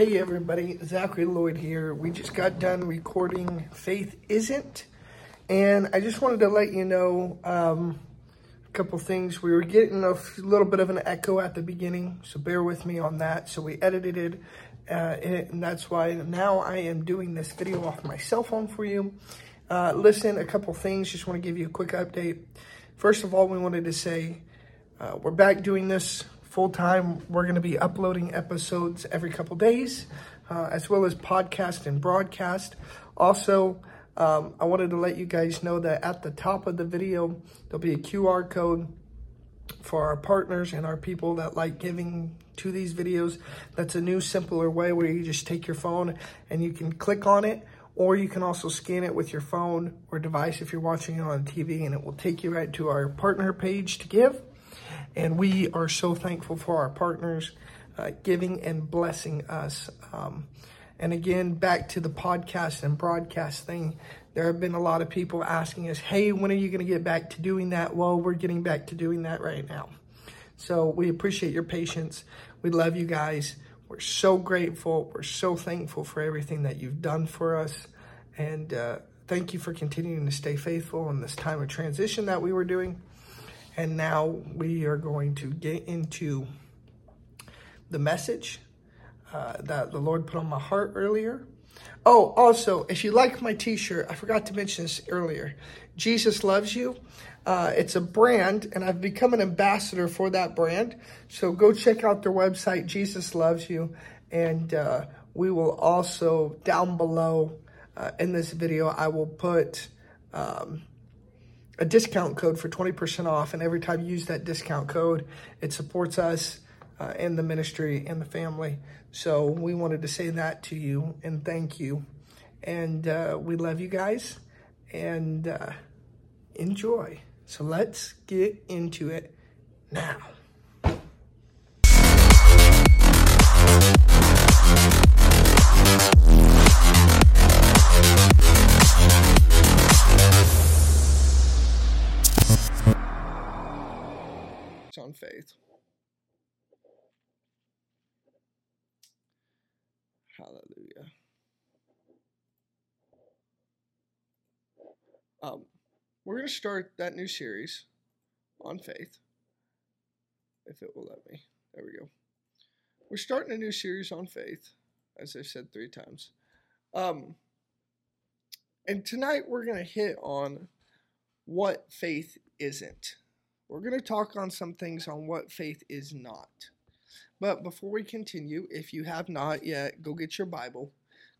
Hey everybody, Zachary Lloyd here. We just got done recording Faith Isn't, and I just wanted to let you know um, a couple things. We were getting a little bit of an echo at the beginning, so bear with me on that. So we edited it, uh, and that's why now I am doing this video off my cell phone for you. Uh, listen, a couple things, just want to give you a quick update. First of all, we wanted to say uh, we're back doing this full time. We're going to be uploading episodes every couple days, uh, as well as podcast and broadcast. Also, um, I wanted to let you guys know that at the top of the video, there'll be a QR code for our partners and our people that like giving to these videos. That's a new, simpler way where you just take your phone and you can click on it, or you can also scan it with your phone or device if you're watching it on TV, and it will take you right to our partner page to give. And we are so thankful for our partners uh, giving and blessing us. Um, and again, back to the podcast and broadcast thing, there have been a lot of people asking us, hey, when are you going to get back to doing that? Well, we're getting back to doing that right now. So we appreciate your patience. We love you guys. We're so grateful. We're so thankful for everything that you've done for us. And uh, thank you for continuing to stay faithful in this time of transition that we were doing. And now we are going to get into the message uh, that the Lord put on my heart earlier. Oh, also, if you like my t shirt, I forgot to mention this earlier. Jesus Loves You. Uh, it's a brand, and I've become an ambassador for that brand. So go check out their website, Jesus Loves You. And uh, we will also, down below uh, in this video, I will put um, a discount code for 20% off. And every time you use that discount code, it supports us uh, and the ministry and the family. So we wanted to say that to you and thank you. And uh, we love you guys and uh, enjoy. So let's get into it now. On faith. Hallelujah. Um, we're going to start that new series on faith, if it will let me. There we go. We're starting a new series on faith, as I've said three times. Um, and tonight we're going to hit on what faith isn't. We're going to talk on some things on what faith is not. But before we continue, if you have not yet, go get your Bible.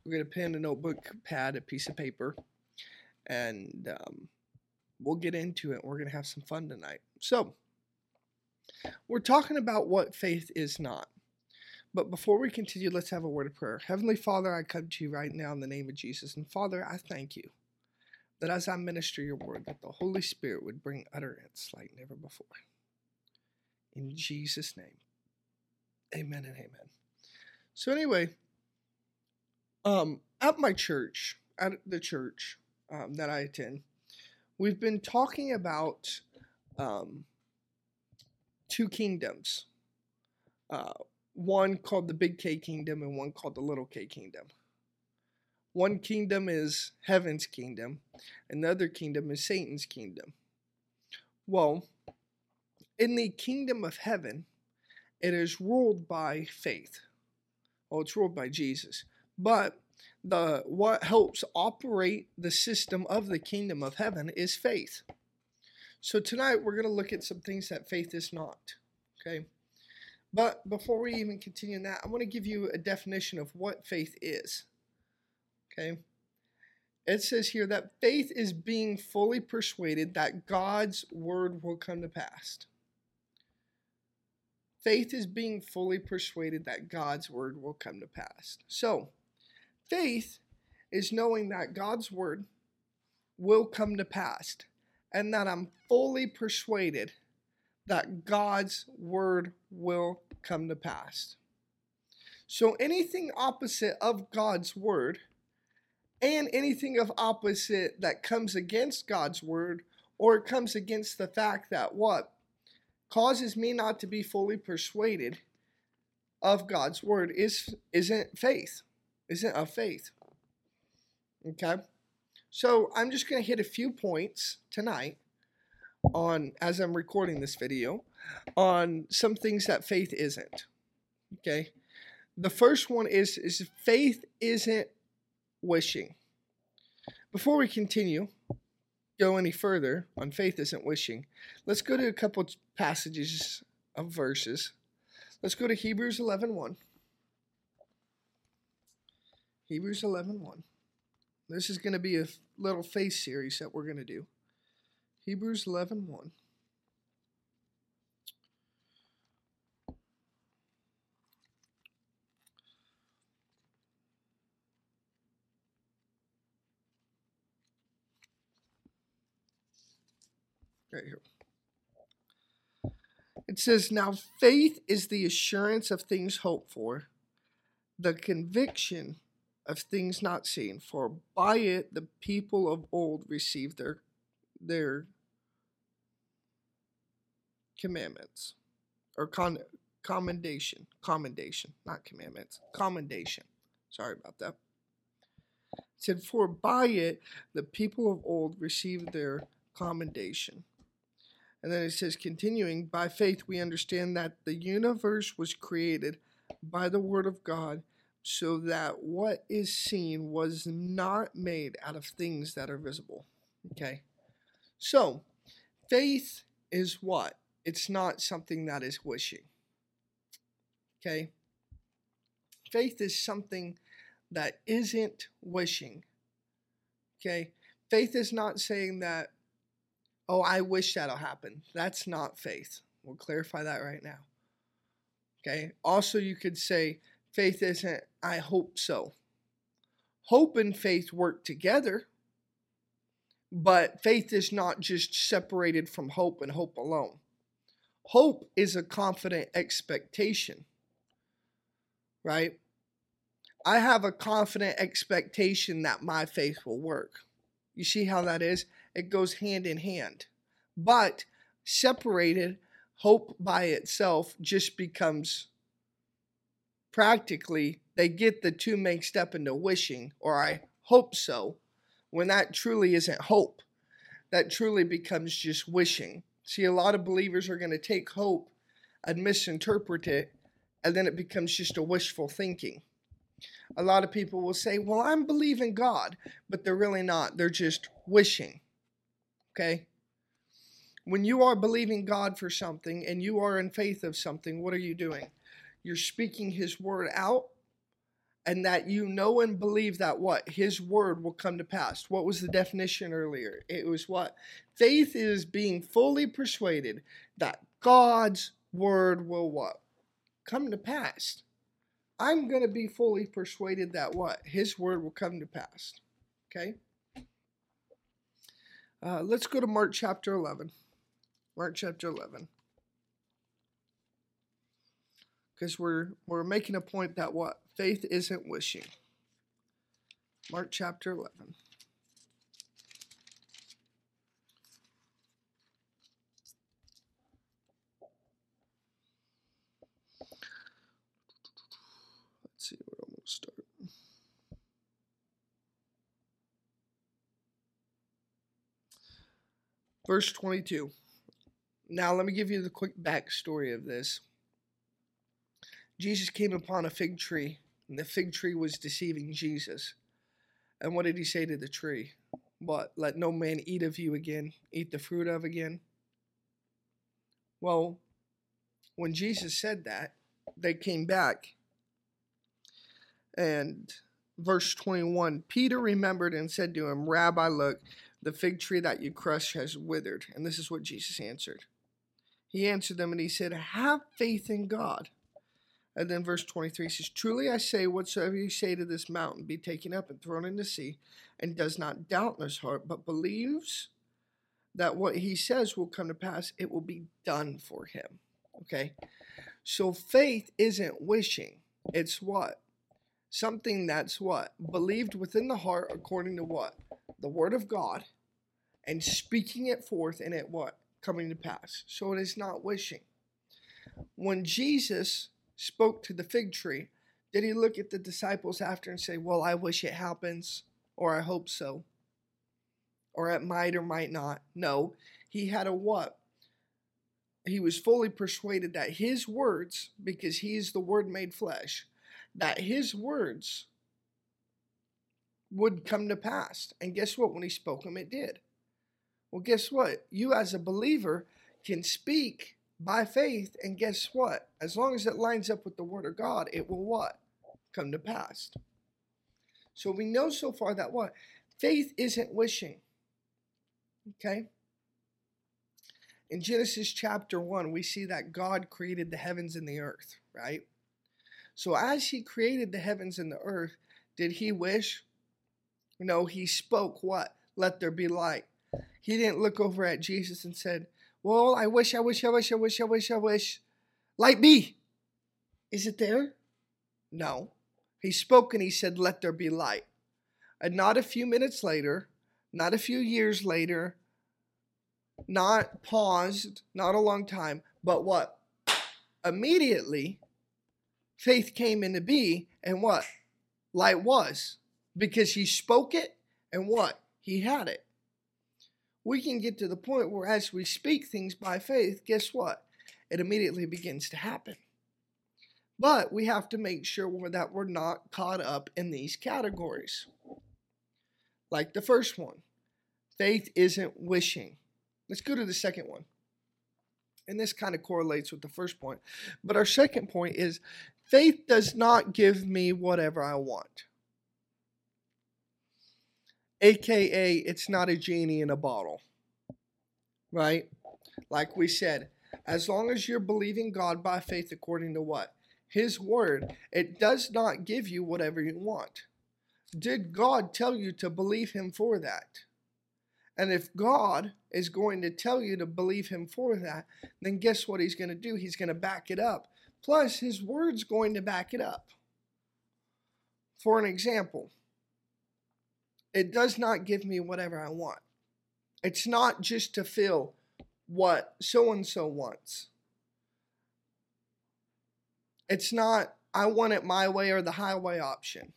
We're going to pen, a notebook, pad, a piece of paper, and um, we'll get into it. We're going to have some fun tonight. So, we're talking about what faith is not. But before we continue, let's have a word of prayer. Heavenly Father, I come to you right now in the name of Jesus. And Father, I thank you that as I minister your word, that the Holy Spirit would bring utterance like never before. In Jesus' name, amen and amen. So, anyway, um, at my church, at the church um, that I attend, we've been talking about um, two kingdoms. Uh, one called the Big K Kingdom and one called the Little K Kingdom. One kingdom is heaven's kingdom, another kingdom is Satan's kingdom. Well, in the kingdom of heaven, it is ruled by faith. Well, it's ruled by Jesus. But the what helps operate the system of the kingdom of heaven is faith. So tonight we're going to look at some things that faith is not. Okay? But before we even continue in that, I want to give you a definition of what faith is. Okay? It says here that faith is being fully persuaded that God's word will come to pass. Faith is being fully persuaded that God's word will come to pass. So, faith is knowing that God's word will come to pass and that I'm fully persuaded that God's word will come to pass. So, anything opposite of God's word and anything of opposite that comes against God's word or comes against the fact that what causes me not to be fully persuaded of God's word is isn't faith, isn't a faith. Okay, so I'm just going to hit a few points tonight on as I'm recording this video on some things that faith isn't. Okay, the first one is is faith isn't wishing. Before we continue, go any further on faith isn't wishing, let's go to a couple passages of verses. Let's go to Hebrews 11 1. Hebrews 11 1. This is going to be a little faith series that we're going to do. Hebrews 11 1. Right here. It says, Now faith is the assurance of things hoped for, the conviction of things not seen. For by it the people of old received their, their commandments or con- commendation. Commendation, not commandments. Commendation. Sorry about that. It said, For by it the people of old received their commendation. And then it says, continuing, by faith we understand that the universe was created by the Word of God, so that what is seen was not made out of things that are visible. Okay? So, faith is what? It's not something that is wishing. Okay? Faith is something that isn't wishing. Okay? Faith is not saying that oh, I wish that'll happen. That's not faith. We'll clarify that right now. Okay. Also, you could say faith isn't, I hope so. Hope and faith work together, but faith is not just separated from hope and hope alone. Hope is a confident expectation, right? I have a confident expectation that my faith will work. You see how that is? It goes hand in hand. But separated, hope by itself just becomes practically, they get the two mixed up into wishing, or I hope so, when that truly isn't hope. That truly becomes just wishing. See, a lot of believers are going to take hope and misinterpret it, and then it becomes just a wishful thinking. A lot of people will say, Well, I'm believing God, but they're really not. They're just wishing. Okay? When you are believing God for something and you are in faith of something, what are you doing? You're speaking His word out, and that you know and believe that what? His word will come to pass. What was the definition earlier? It was what? Faith is being fully persuaded that God's word will what? Come to pass. I'm going to be fully persuaded that what? His word will come to pass. Okay? Uh, let's go to Mark chapter 11. Mark chapter 11. Because we're, we're making a point that what? Faith isn't wishing. Mark chapter 11. Let's see where I'm going to start. Verse 22. Now, let me give you the quick backstory of this. Jesus came upon a fig tree, and the fig tree was deceiving Jesus. And what did he say to the tree? What? Let no man eat of you again, eat the fruit of again? Well, when Jesus said that, they came back. And verse 21 Peter remembered and said to him, Rabbi, look, the fig tree that you crush has withered. And this is what Jesus answered. He answered them and he said, Have faith in God. And then verse 23 says, Truly I say, whatsoever you say to this mountain, be taken up and thrown in the sea, and does not doubt in his heart, but believes that what he says will come to pass, it will be done for him. Okay? So faith isn't wishing. It's what? Something that's what? Believed within the heart according to what? The word of God and speaking it forth and it what? Coming to pass. So it is not wishing. When Jesus spoke to the fig tree, did he look at the disciples after and say, Well, I wish it happens, or I hope so, or it might or might not? No. He had a what? He was fully persuaded that his words, because he is the word made flesh, that his words would come to pass. And guess what? When he spoke them, it did. Well, guess what? You, as a believer, can speak by faith, and guess what? As long as it lines up with the Word of God, it will what? Come to pass. So we know so far that what? Faith isn't wishing. Okay? In Genesis chapter 1, we see that God created the heavens and the earth, right? So as he created the heavens and the earth, did he wish? No, he spoke what? Let there be light. He didn't look over at Jesus and said, Well, I wish, I wish, I wish, I wish, I wish, I wish. Light be. Is it there? No. He spoke and he said, Let there be light. And not a few minutes later, not a few years later, not paused, not a long time, but what? Immediately, faith came into be, and what? Light was. Because he spoke it, and what? He had it. We can get to the point where as we speak things by faith, guess what? It immediately begins to happen. But we have to make sure that we're not caught up in these categories. Like the first one faith isn't wishing. Let's go to the second one. And this kind of correlates with the first point. But our second point is faith does not give me whatever I want. AKA, it's not a genie in a bottle. Right? Like we said, as long as you're believing God by faith according to what? His word, it does not give you whatever you want. Did God tell you to believe Him for that? And if God is going to tell you to believe Him for that, then guess what He's going to do? He's going to back it up. Plus, His Word's going to back it up. For an example, it does not give me whatever I want. It's not just to feel what so and so wants. It's not, I want it my way or the highway option.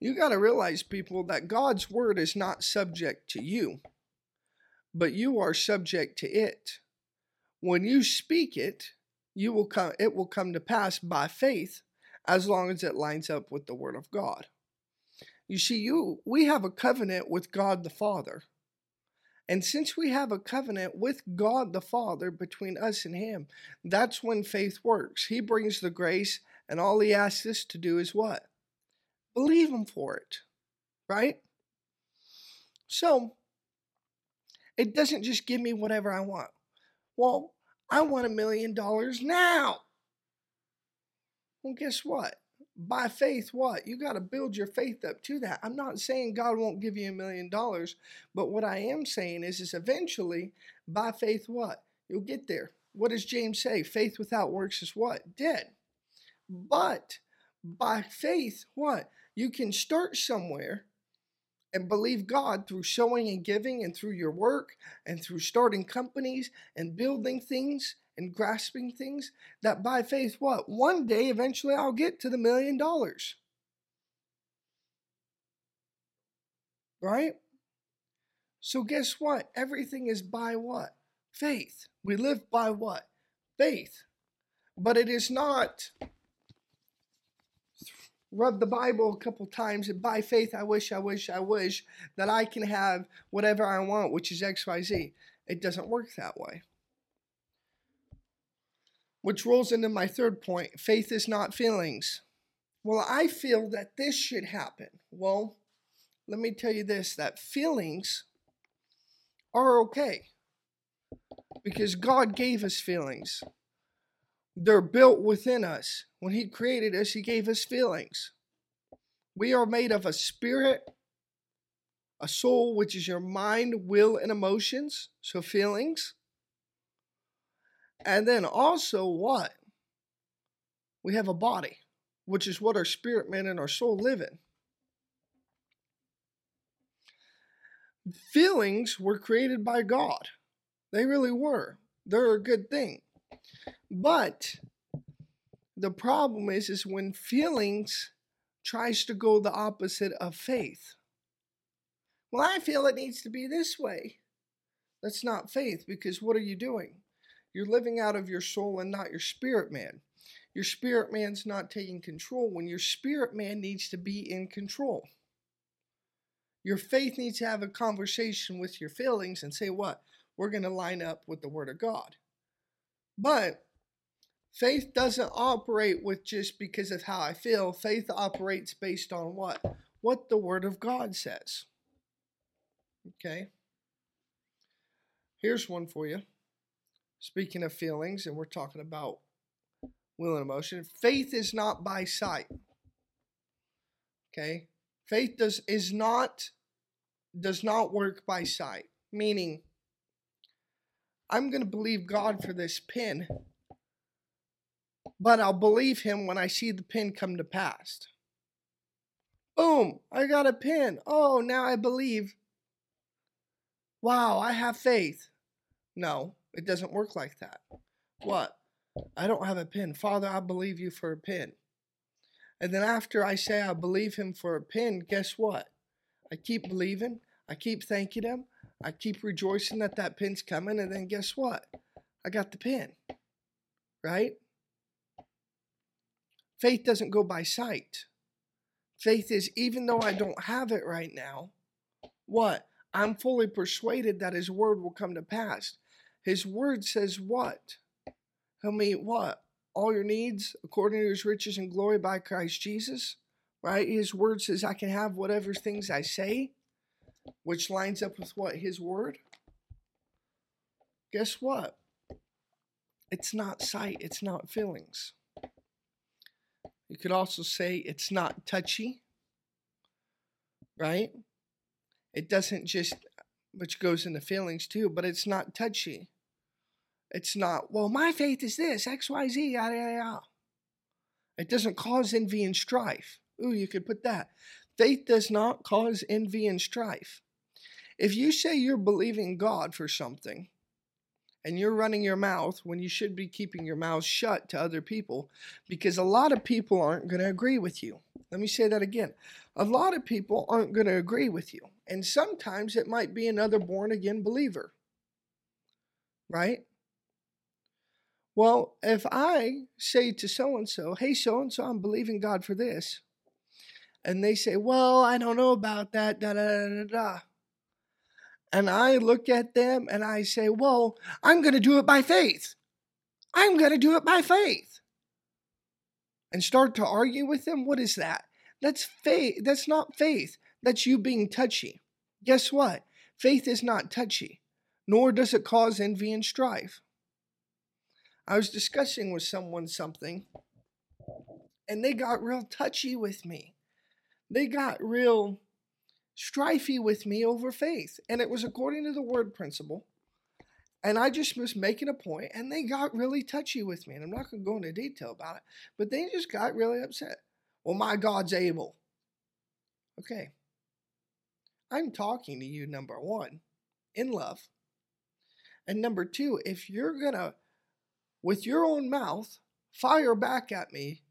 You got to realize, people, that God's word is not subject to you, but you are subject to it. When you speak it, you will come it will come to pass by faith as long as it lines up with the word of God. You see, you we have a covenant with God the Father. And since we have a covenant with God the Father between us and Him, that's when faith works. He brings the grace, and all He asks us to do is what? Believe Him for it, right? So, it doesn't just give me whatever I want. Well, I want a million dollars now. Well, guess what? By faith, what? You got to build your faith up to that. I'm not saying God won't give you a million dollars, but what I am saying is, is eventually, by faith, what? You'll get there. What does James say? Faith without works is what? Dead. But by faith, what? You can start somewhere and believe God through showing and giving and through your work and through starting companies and building things and grasping things that by faith what one day eventually I'll get to the million dollars. Right? So guess what? Everything is by what? Faith. We live by what? Faith. But it is not read the Bible a couple times, and by faith, I wish, I wish, I wish that I can have whatever I want, which is XYZ. It doesn't work that way. Which rolls into my third point faith is not feelings. Well, I feel that this should happen. Well, let me tell you this that feelings are okay because God gave us feelings. They're built within us. When He created us, He gave us feelings. We are made of a spirit, a soul, which is your mind, will, and emotions, so feelings. And then also, what? We have a body, which is what our spirit, man, and our soul live in. Feelings were created by God. They really were. They're a good thing. But The problem is is when feelings tries to go the opposite of faith. Well, I feel it needs to be this way. That's not faith because what are you doing? You're living out of your soul and not your spirit man. Your spirit man's not taking control when your spirit man needs to be in control. Your faith needs to have a conversation with your feelings and say, What? We're going to line up with the Word of God. But faith doesn't operate with just because of how I feel. Faith operates based on what? What the Word of God says. Okay? Here's one for you. Speaking of feelings, and we're talking about will and emotion, faith is not by sight. Okay? Faith does is not does not work by sight. Meaning, I'm going to believe God for this pin, but I'll believe Him when I see the pin come to pass. Boom! I got a pin. Oh, now I believe. Wow, I have faith. No, it doesn't work like that. What? I don't have a pin. Father, I believe you for a pin. And then after I say I believe him for a pin, guess what? I keep believing. I keep thanking him. I keep rejoicing that that pin's coming. And then guess what? I got the pin. Right? Faith doesn't go by sight. Faith is, even though I don't have it right now, what? I'm fully persuaded that his word will come to pass. His word says what? He'll meet what? All your needs according to his riches and glory by Christ Jesus. Right? His word says I can have whatever things I say, which lines up with what? His word. Guess what? It's not sight, it's not feelings. You could also say it's not touchy, right? It doesn't just, which goes into feelings too, but it's not touchy. It's not, well, my faith is this, X, Y, Z, yada, yada, yada. It doesn't cause envy and strife. Ooh, you could put that. Faith does not cause envy and strife. If you say you're believing God for something and you're running your mouth when you should be keeping your mouth shut to other people, because a lot of people aren't going to agree with you. Let me say that again. A lot of people aren't going to agree with you. And sometimes it might be another born again believer. Right? Well, if I say to so and so, hey, so and so, I'm believing God for this, and they say, well, I don't know about that, da da da da da. And I look at them and I say, well, I'm going to do it by faith. I'm going to do it by faith. And start to argue with them. What is that? That's faith. That's not faith. That's you being touchy. Guess what? Faith is not touchy, nor does it cause envy and strife. I was discussing with someone something, and they got real touchy with me. They got real strifey with me over faith. And it was according to the word principle. And I just was making a point, and they got really touchy with me. And I'm not going to go into detail about it, but they just got really upset. Well, my God's able. Okay. I'm talking to you, number one, in love. And number two, if you're going to with your own mouth, fire back at me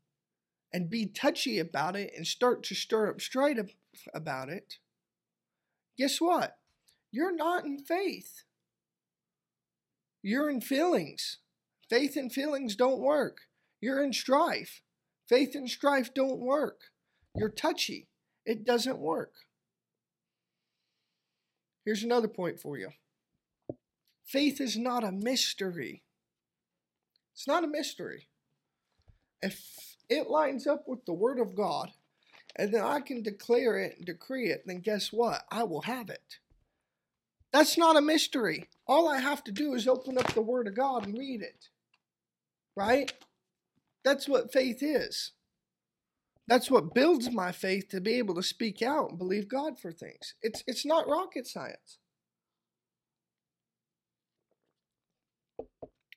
and be touchy about it and start to stir up strife about it, guess what? You're not in faith. You're in feelings. Faith and feelings don't work. You're in strife. Faith and strife don't work. You're touchy. It doesn't work. Here's another point for you faith is not a mystery. It's not a mystery. If it lines up with the Word of God, and then I can declare it and decree it, then guess what? I will have it. That's not a mystery. All I have to do is open up the Word of God and read it. Right? That's what faith is. That's what builds my faith to be able to speak out and believe God for things. It's, it's not rocket science.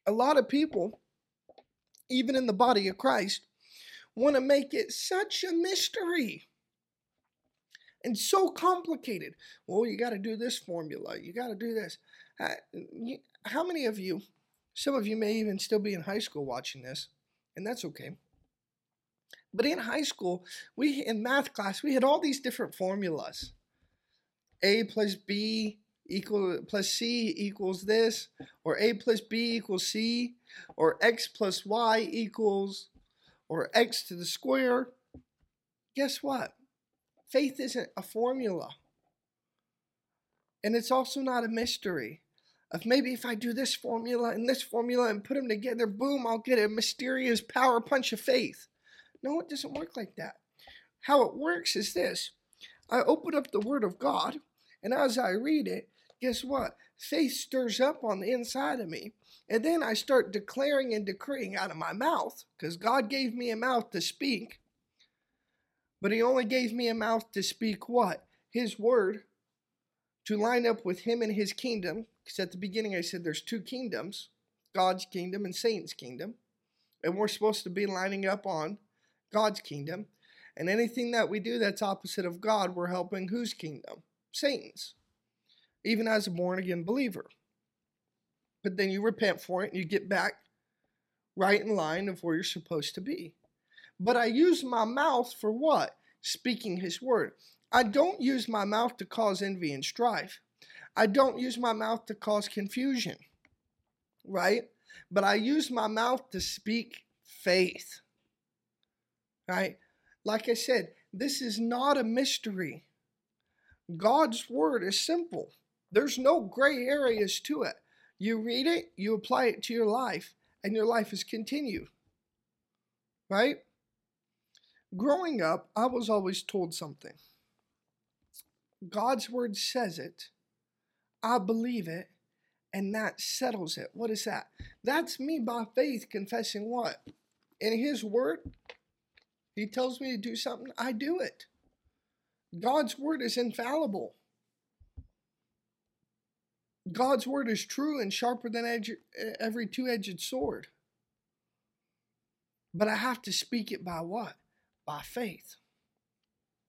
A lot of people even in the body of Christ, want to make it such a mystery and so complicated. Well, you got to do this formula. You got to do this. How many of you, some of you may even still be in high school watching this, and that's okay. But in high school, we in math class, we had all these different formulas. A plus B equal plus C equals this, or A plus B equals C, or X plus Y equals, or X to the square. Guess what? Faith isn't a formula. And it's also not a mystery of maybe if I do this formula and this formula and put them together, boom, I'll get a mysterious power punch of faith. No, it doesn't work like that. How it works is this I open up the Word of God, and as I read it, guess what? Faith stirs up on the inside of me. And then I start declaring and decreeing out of my mouth, because God gave me a mouth to speak. But He only gave me a mouth to speak what? His Word to line up with him and his kingdom. Because at the beginning I said there's two kingdoms God's kingdom and Satan's kingdom. And we're supposed to be lining up on God's kingdom. And anything that we do that's opposite of God, we're helping whose kingdom? Satan's. Even as a born again believer. But then you repent for it and you get back right in line of where you're supposed to be. But I use my mouth for what? Speaking his word. I don't use my mouth to cause envy and strife. I don't use my mouth to cause confusion, right? But I use my mouth to speak faith, right? Like I said, this is not a mystery. God's word is simple, there's no gray areas to it. You read it, you apply it to your life, and your life is continued, right? Growing up, I was always told something. God's word says it. I believe it. And that settles it. What is that? That's me by faith confessing what? In His word, He tells me to do something, I do it. God's word is infallible. God's word is true and sharper than every two edged sword. But I have to speak it by what? By faith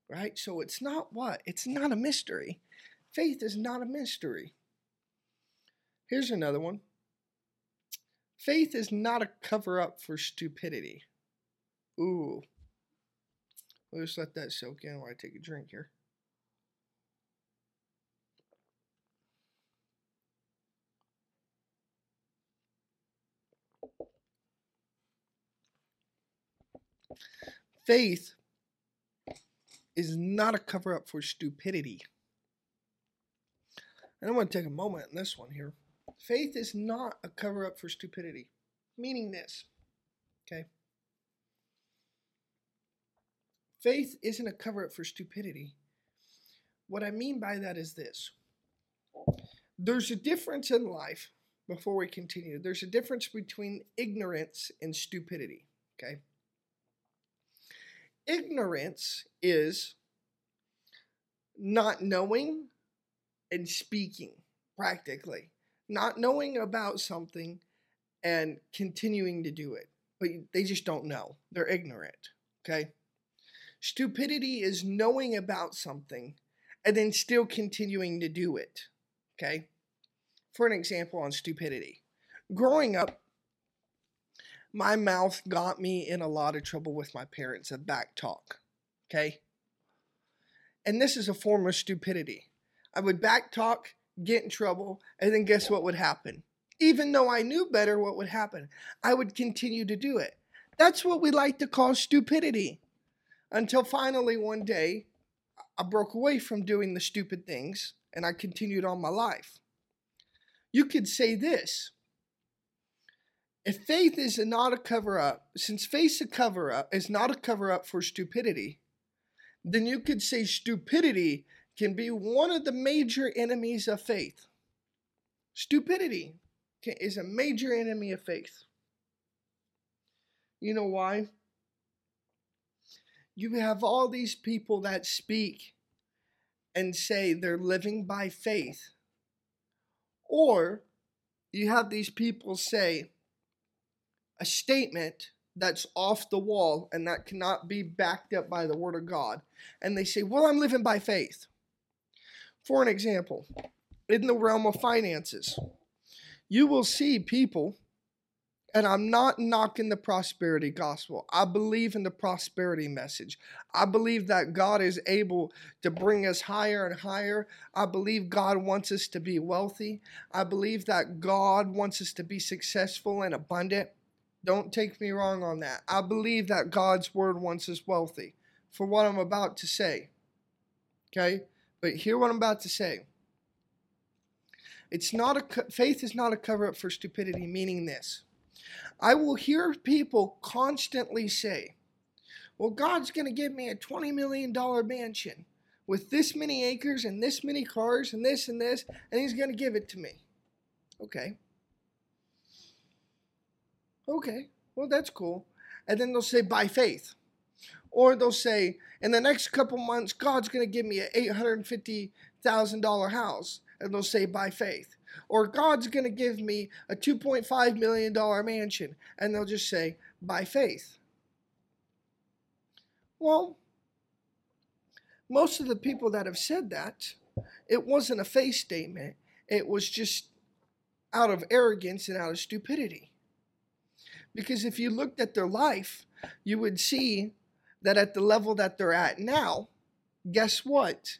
right? So it's not what? It's not a mystery. Faith is not a mystery. Here's another one faith is not a cover up for stupidity. Ooh. We'll just let that soak in while I take a drink here. Faith is not a cover up for stupidity. And I want to take a moment in this one here. Faith is not a cover up for stupidity, meaning this, okay? Faith isn't a cover up for stupidity. What I mean by that is this there's a difference in life, before we continue, there's a difference between ignorance and stupidity, okay? Ignorance is not knowing and speaking, practically. Not knowing about something and continuing to do it. But they just don't know. They're ignorant. Okay? Stupidity is knowing about something and then still continuing to do it. Okay? For an example on stupidity. Growing up, my mouth got me in a lot of trouble with my parents of back talk. Okay? And this is a form of stupidity. I would back talk, get in trouble, and then guess what would happen? Even though I knew better what would happen, I would continue to do it. That's what we like to call stupidity. Until finally one day, I broke away from doing the stupid things and I continued on my life. You could say this if faith is not a cover up, since faith a cover up is not a cover up for stupidity, then you could say stupidity can be one of the major enemies of faith. Stupidity is a major enemy of faith. You know why? You have all these people that speak and say they're living by faith. Or you have these people say, a statement that's off the wall and that cannot be backed up by the Word of God, and they say, Well, I'm living by faith. For an example, in the realm of finances, you will see people And I'm not knocking the prosperity gospel. I believe in the prosperity message. I believe that God is able to bring us higher and higher. I believe God wants us to be wealthy. I believe that God wants us to be successful and abundant. Don't take me wrong on that. I believe that God's word wants us wealthy for what I'm about to say. Okay? But hear what I'm about to say. It's not a faith is not a cover up for stupidity, meaning this. I will hear people constantly say, Well, God's going to give me a $20 million mansion with this many acres and this many cars and this and this, and He's going to give it to me. Okay. Okay. Well, that's cool. And then they'll say, By faith. Or they'll say, In the next couple months, God's going to give me an $850,000 house. And they'll say, By faith or God's going to give me a $2.5 million mansion. And they'll just say, by faith. Well, most of the people that have said that, it wasn't a faith statement. It was just out of arrogance and out of stupidity. Because if you looked at their life, you would see that at the level that they're at now, guess what?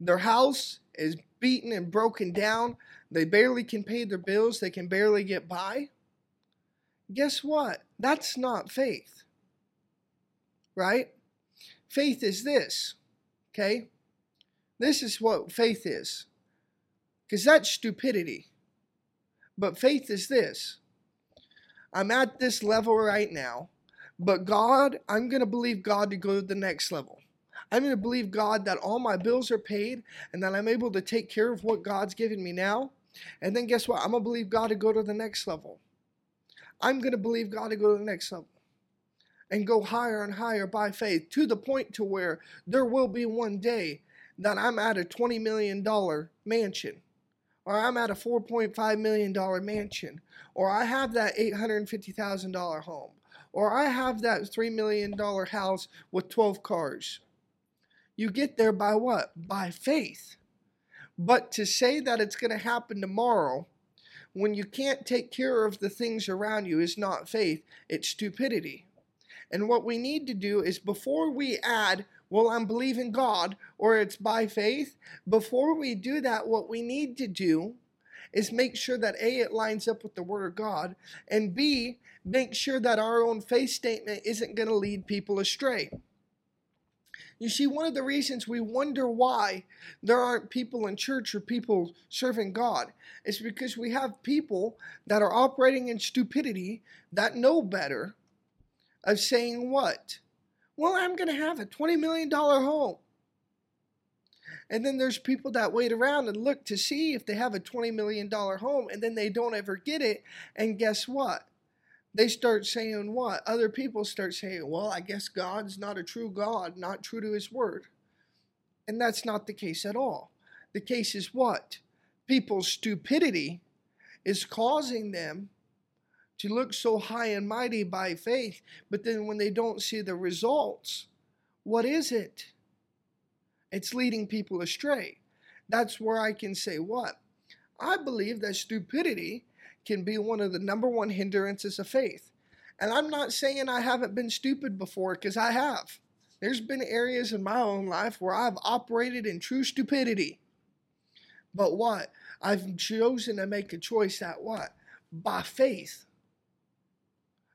Their house is beaten and broken down. They barely can pay their bills, they can barely get by. Guess what? That's not faith. Right? Faith is this. Okay? This is what faith is. Because that's stupidity. But faith is this. I'm at this level right now, but God, I'm going to believe God to go to the next level. I'm going to believe God that all my bills are paid and that I'm able to take care of what God's given me now. And then guess what? I'm going to believe God to go to the next level. I'm going to believe God to go to the next level and go higher and higher by faith to the point to where there will be one day that I'm at a $20 million mansion or I'm at a $4.5 million mansion or I have that $850,000 home or I have that $3 million house with 12 cars. You get there by what? By faith. But to say that it's going to happen tomorrow when you can't take care of the things around you is not faith, it's stupidity. And what we need to do is before we add, well, I'm believing God or it's by faith, before we do that, what we need to do is make sure that A, it lines up with the Word of God, and B, make sure that our own faith statement isn't going to lead people astray. You see, one of the reasons we wonder why there aren't people in church or people serving God is because we have people that are operating in stupidity that know better of saying what? Well, I'm going to have a $20 million home. And then there's people that wait around and look to see if they have a $20 million home and then they don't ever get it. And guess what? they start saying what? Other people start saying, well, I guess God's not a true God, not true to his word. And that's not the case at all. The case is what? People's stupidity is causing them to look so high and mighty by faith, but then when they don't see the results, what is it? It's leading people astray. That's where I can say what? I believe that stupidity can be one of the number one hindrances of faith. And I'm not saying I haven't been stupid before, because I have. There's been areas in my own life where I've operated in true stupidity. But what? I've chosen to make a choice that what? By faith.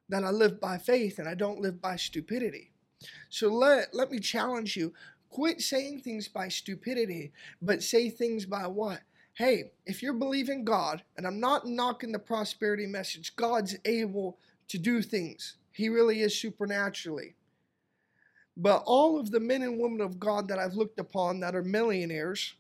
That I live by faith and I don't live by stupidity. So let, let me challenge you. Quit saying things by stupidity, but say things by what? hey, if you're believing God, and I'm not knocking the prosperity message, God's able to do things. He really is supernaturally. But all of the men and women of God that I've looked upon that are millionaires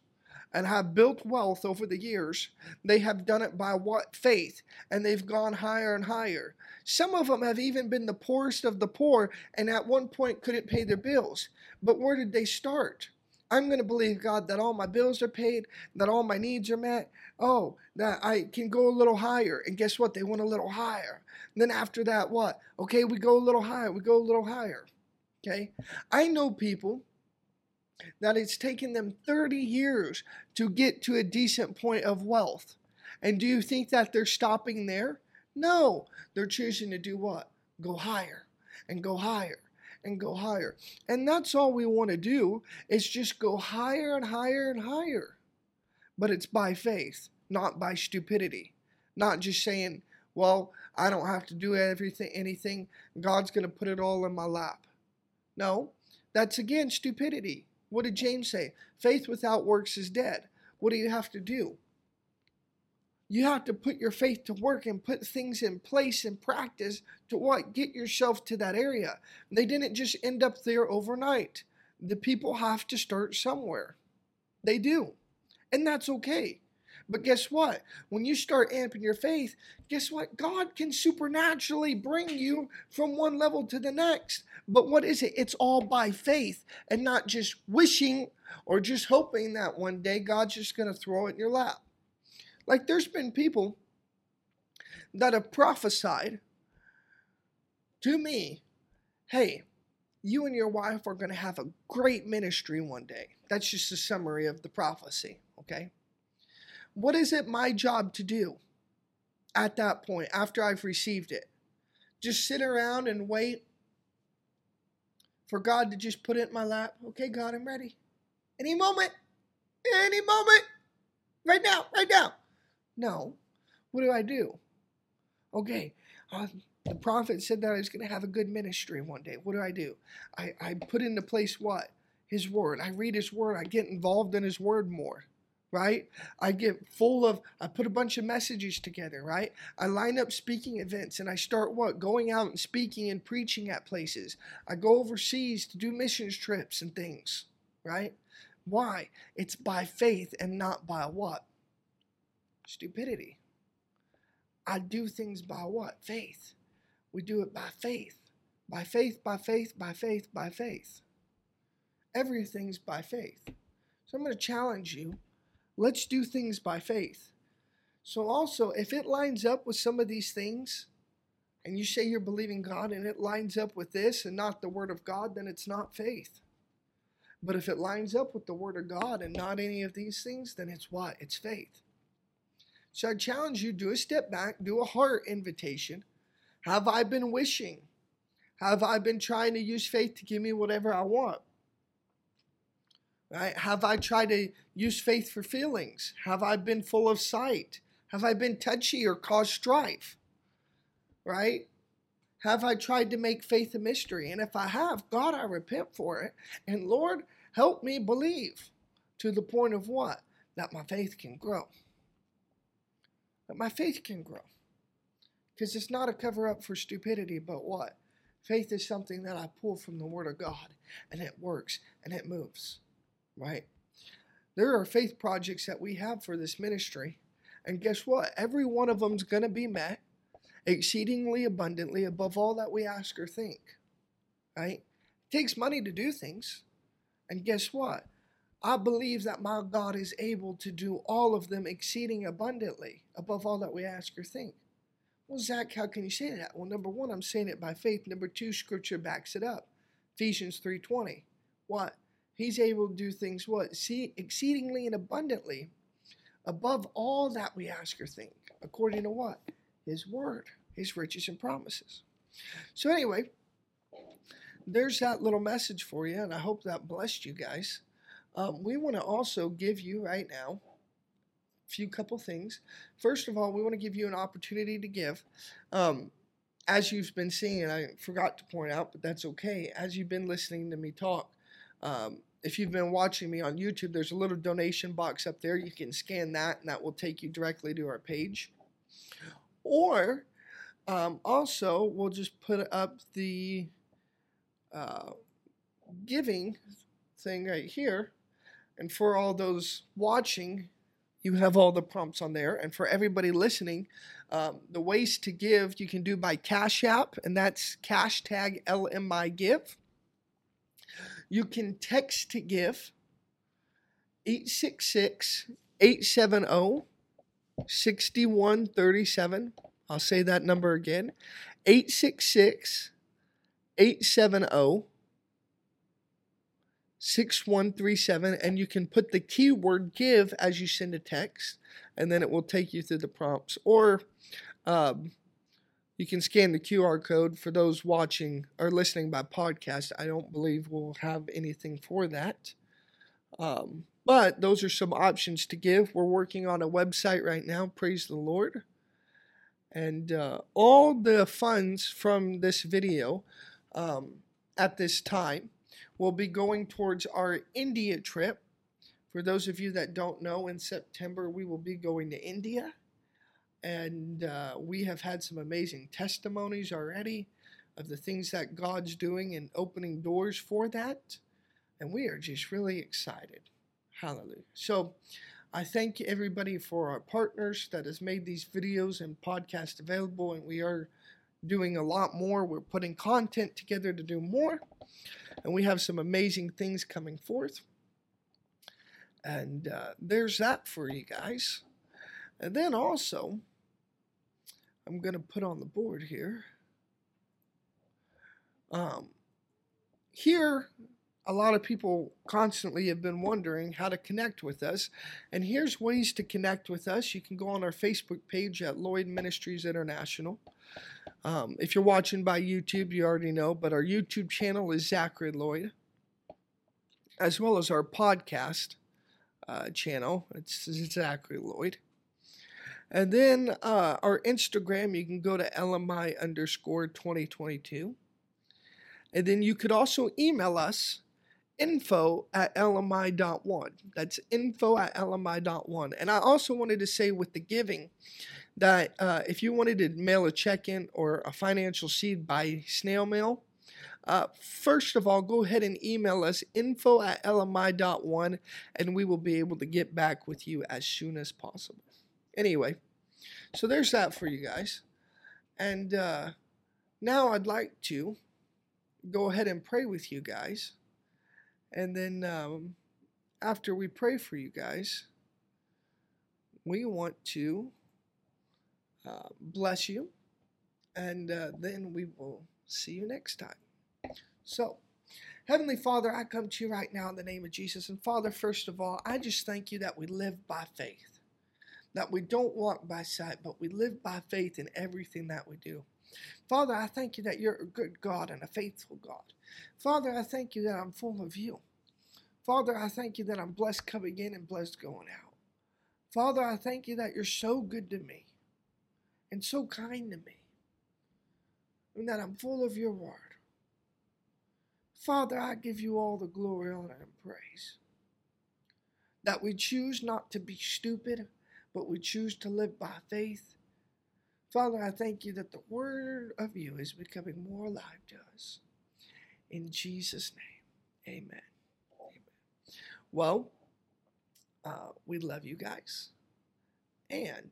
and have built wealth over the years, they have done it by what? Faith. And they've gone higher and higher. Some of them have even been the poorest of the poor and at one point couldn't pay their bills. But where did they start? I'm going to believe God that all my bills are paid, that all my needs are met. Oh, that I can go a little higher. And guess what? They went a little higher. And then after that, what? Okay, we go a little higher. We go a little higher. Okay? I know people that it's taken them 30 years to get to a decent point of wealth. And do you think that they're stopping there? No, they're choosing to do what? Go higher and go higher and go higher. And that's all we want to do is just go higher and higher and higher. But it's by faith, not by stupidity. Not just saying, well, I don't have to do everything anything. God's going to put it all in my lap. No, that's again stupidity. What did James say? Faith without works is dead. What do you have to do? You have to put your faith to work and put things in place and practice to what? Get yourself to that area. They didn't just end up there overnight. The people have to start somewhere. They do. And that's okay. But guess what? When you start amping your faith, guess what? God can supernaturally bring you from one level to the next. But what is it? It's all by faith and not just wishing or just hoping that one day God's just going to throw it in your lap. Like there's been people that have prophesied to me, hey, you and your wife are going to have a great ministry one day. That's just a summary of the prophecy, okay? What is it my job to do at that point after I've received it? Just sit around and wait for God to just put it in my lap? Okay, God, I'm ready. Any moment, any moment, right now, right now. No. What do I do? Okay, uh, the prophet said that I was going to have a good ministry one day. What do I do? I, I put into place what? His word. I read his word. I get involved in his word more right? I get full of, I put a bunch of messages together, right? I line up speaking events and I start what? Going out and speaking and preaching at places. I go overseas to do missions trips and things, right? Why? It's by faith and not by what? Stupidity. I do things by what? Faith. We do it by faith. By faith, by faith, by faith, by faith. Everything's by faith. So I'm going to challenge you. Let's do things by faith. So, also, if it lines up with some of these things, and you say you're believing God and it lines up with this and not the Word of God, then it's not faith. But if it lines up with the Word of God and not any of these things, then it's what? It's faith. So I challenge you do a step back, do a heart invitation. Have I been wishing? Have I been trying to use faith to give me whatever I want? Right? Have I tried to use faith for feelings? Have I been full of sight? Have I been touchy or caused strife? Right? Have I tried to make faith a mystery? And if I have, God, I repent for it. And Lord, help me believe to the point of what? That my faith can grow that my faith can grow. Because it's not a cover up for stupidity, but what? Faith is something that I pull from the Word of God, and it works and it moves, right? There are faith projects that we have for this ministry, and guess what? Every one of them's going to be met exceedingly abundantly above all that we ask or think, right? It takes money to do things, and guess what? I believe that my God is able to do all of them exceeding abundantly above all that we ask or think. Well, Zach, how can you say that? Well, number one, I'm saying it by faith. Number two, Scripture backs it up. Ephesians 3.20. What? He's able to do things what? See, exceedingly and abundantly above all that we ask or think. According to what? His word, his riches and promises. So anyway, there's that little message for you, and I hope that blessed you guys. Um, we want to also give you right now a few couple things. First of all, we want to give you an opportunity to give. Um, as you've been seeing, I forgot to point out, but that's okay. As you've been listening to me talk, um, if you've been watching me on YouTube, there's a little donation box up there. You can scan that, and that will take you directly to our page. Or um, also, we'll just put up the uh, giving thing right here and for all those watching, you have all the prompts on there. And for everybody listening, um, the ways to give you can do by Cash App, and that's cash tag LMI Give. You can text to give 866 870 6137. I'll say that number again 866 870 6137 and you can put the keyword give as you send a text and then it will take you through the prompts or um, You can scan the QR code for those watching or listening by podcast. I don't believe we'll have anything for that. Um, but those are some options to give. We're working on a website right now. Praise the Lord. And uh, all the funds from this video um, at this time will be going towards our India trip. For those of you that don't know, in September we will be going to India. And uh, we have had some amazing testimonies already of the things that God's doing and opening doors for that. And we are just really excited. Hallelujah. So I thank everybody for our partners that has made these videos and podcasts available. And we are doing a lot more. We're putting content together to do more. And we have some amazing things coming forth. And uh, there's that for you guys. And then also, I'm going to put on the board here. Um, here, a lot of people constantly have been wondering how to connect with us. And here's ways to connect with us. You can go on our Facebook page at Lloyd Ministries International. Um, if you're watching by YouTube, you already know, but our YouTube channel is Zachary Lloyd, as well as our podcast uh, channel. It's, Zachary Lloyd. And then uh, our Instagram, you can go to LMI underscore 2022. And then you could also email us info at lmi.one. That's info at lmi.one. And I also wanted to say with the giving that uh, if you wanted to mail a check in or a financial seed by snail mail, uh, first of all, go ahead and email us info at lmi.one and we will be able to get back with you as soon as possible. Anyway, so there's that for you guys. And uh, now I'd like to go ahead and pray with you guys. And then um, after we pray for you guys, we want to uh, bless you. And uh, then we will see you next time. So, Heavenly Father, I come to you right now in the name of Jesus. And Father, first of all, I just thank you that we live by faith, that we don't walk by sight, but we live by faith in everything that we do. Father, I thank you that you're a good God and a faithful God. Father, I thank you that I'm full of you. Father, I thank you that I'm blessed coming in and blessed going out. Father, I thank you that you're so good to me and so kind to me, and that I'm full of your word. Father, I give you all the glory, honor, and praise. That we choose not to be stupid, but we choose to live by faith Father, I thank you that the word of you is becoming more alive to us. In Jesus' name, amen. Amen. Well, uh, we love you guys. And